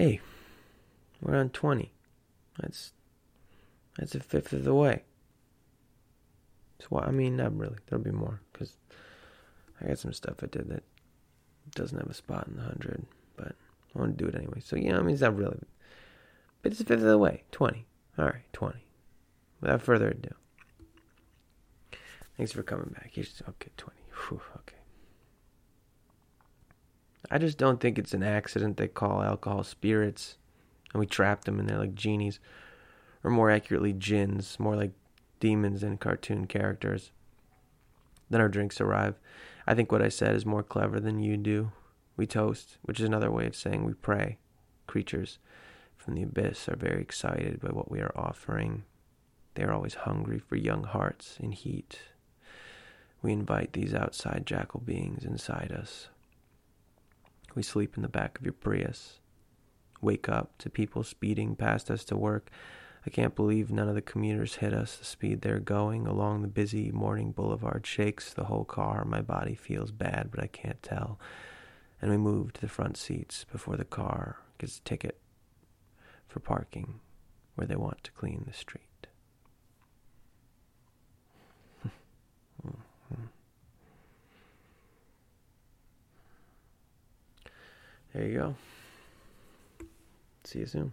Hey, we're on 20. That's that's a fifth of the way. So I mean, not really. There'll be more because I got some stuff I did that doesn't have a spot in the hundred, but I want to do it anyway. So yeah, I mean, it's not really, but it's a fifth of the way. Twenty. All right, twenty. Without further ado, thanks for coming back. Here's okay, twenty. Whew, okay. I just don't think it's an accident they call alcohol spirits, and we trap them and they're like genies, or more accurately, gins, more like demons and cartoon characters. Then our drinks arrive. I think what I said is more clever than you do. We toast, which is another way of saying we pray. Creatures from the abyss are very excited by what we are offering. They are always hungry for young hearts in heat. We invite these outside jackal beings inside us. We sleep in the back of your Prius. Wake up to people speeding past us to work I can't believe none of the commuters hit us. The speed they're going along the busy morning boulevard shakes the whole car. My body feels bad, but I can't tell. And we move to the front seats before the car gets a ticket for parking where they want to clean the street. There you go. See you soon.